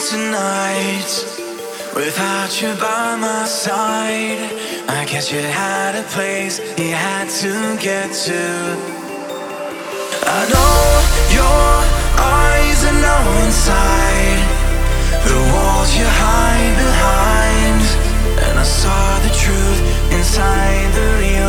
tonight. Without you by my side, I guess you had a place you had to get to. I know your eyes are now inside the walls you hide behind, and I saw the truth inside the real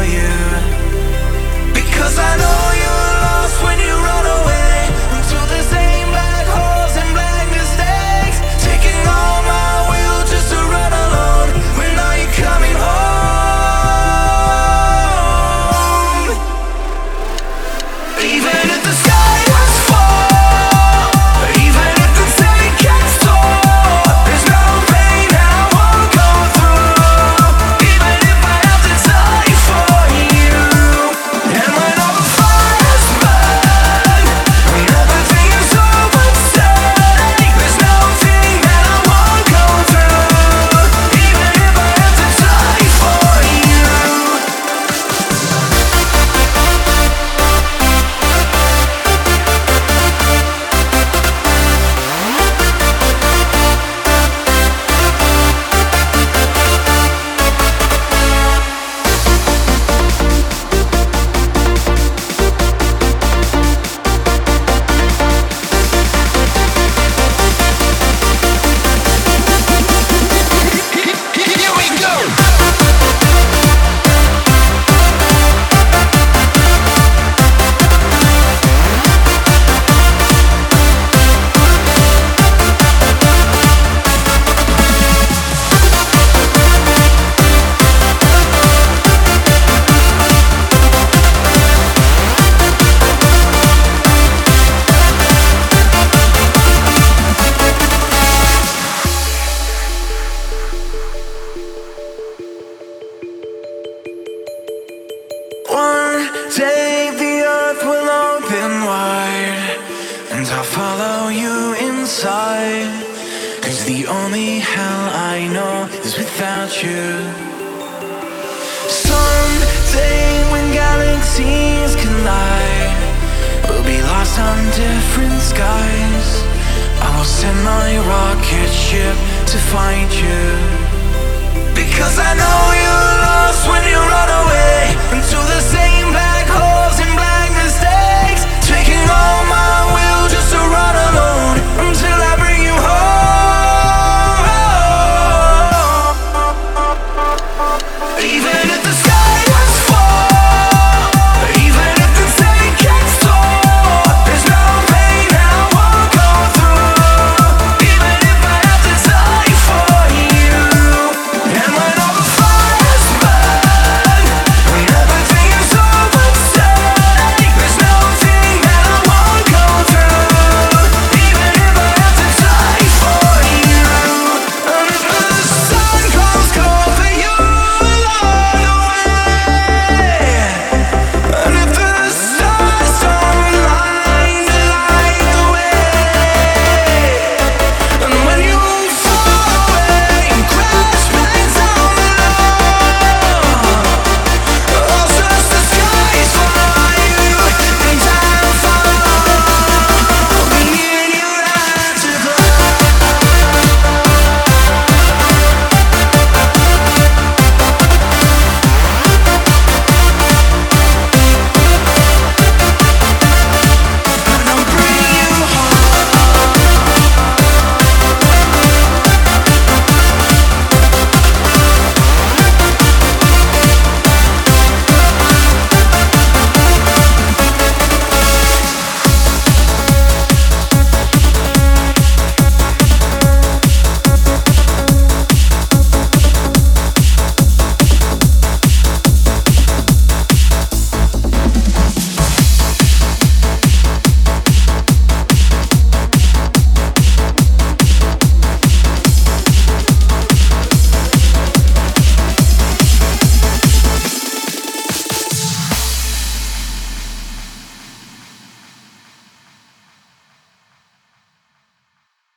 I'll follow you inside. Cause the only hell I know is without you. Someday when galaxies collide We'll be lost on different skies. I will send my rocket ship to find you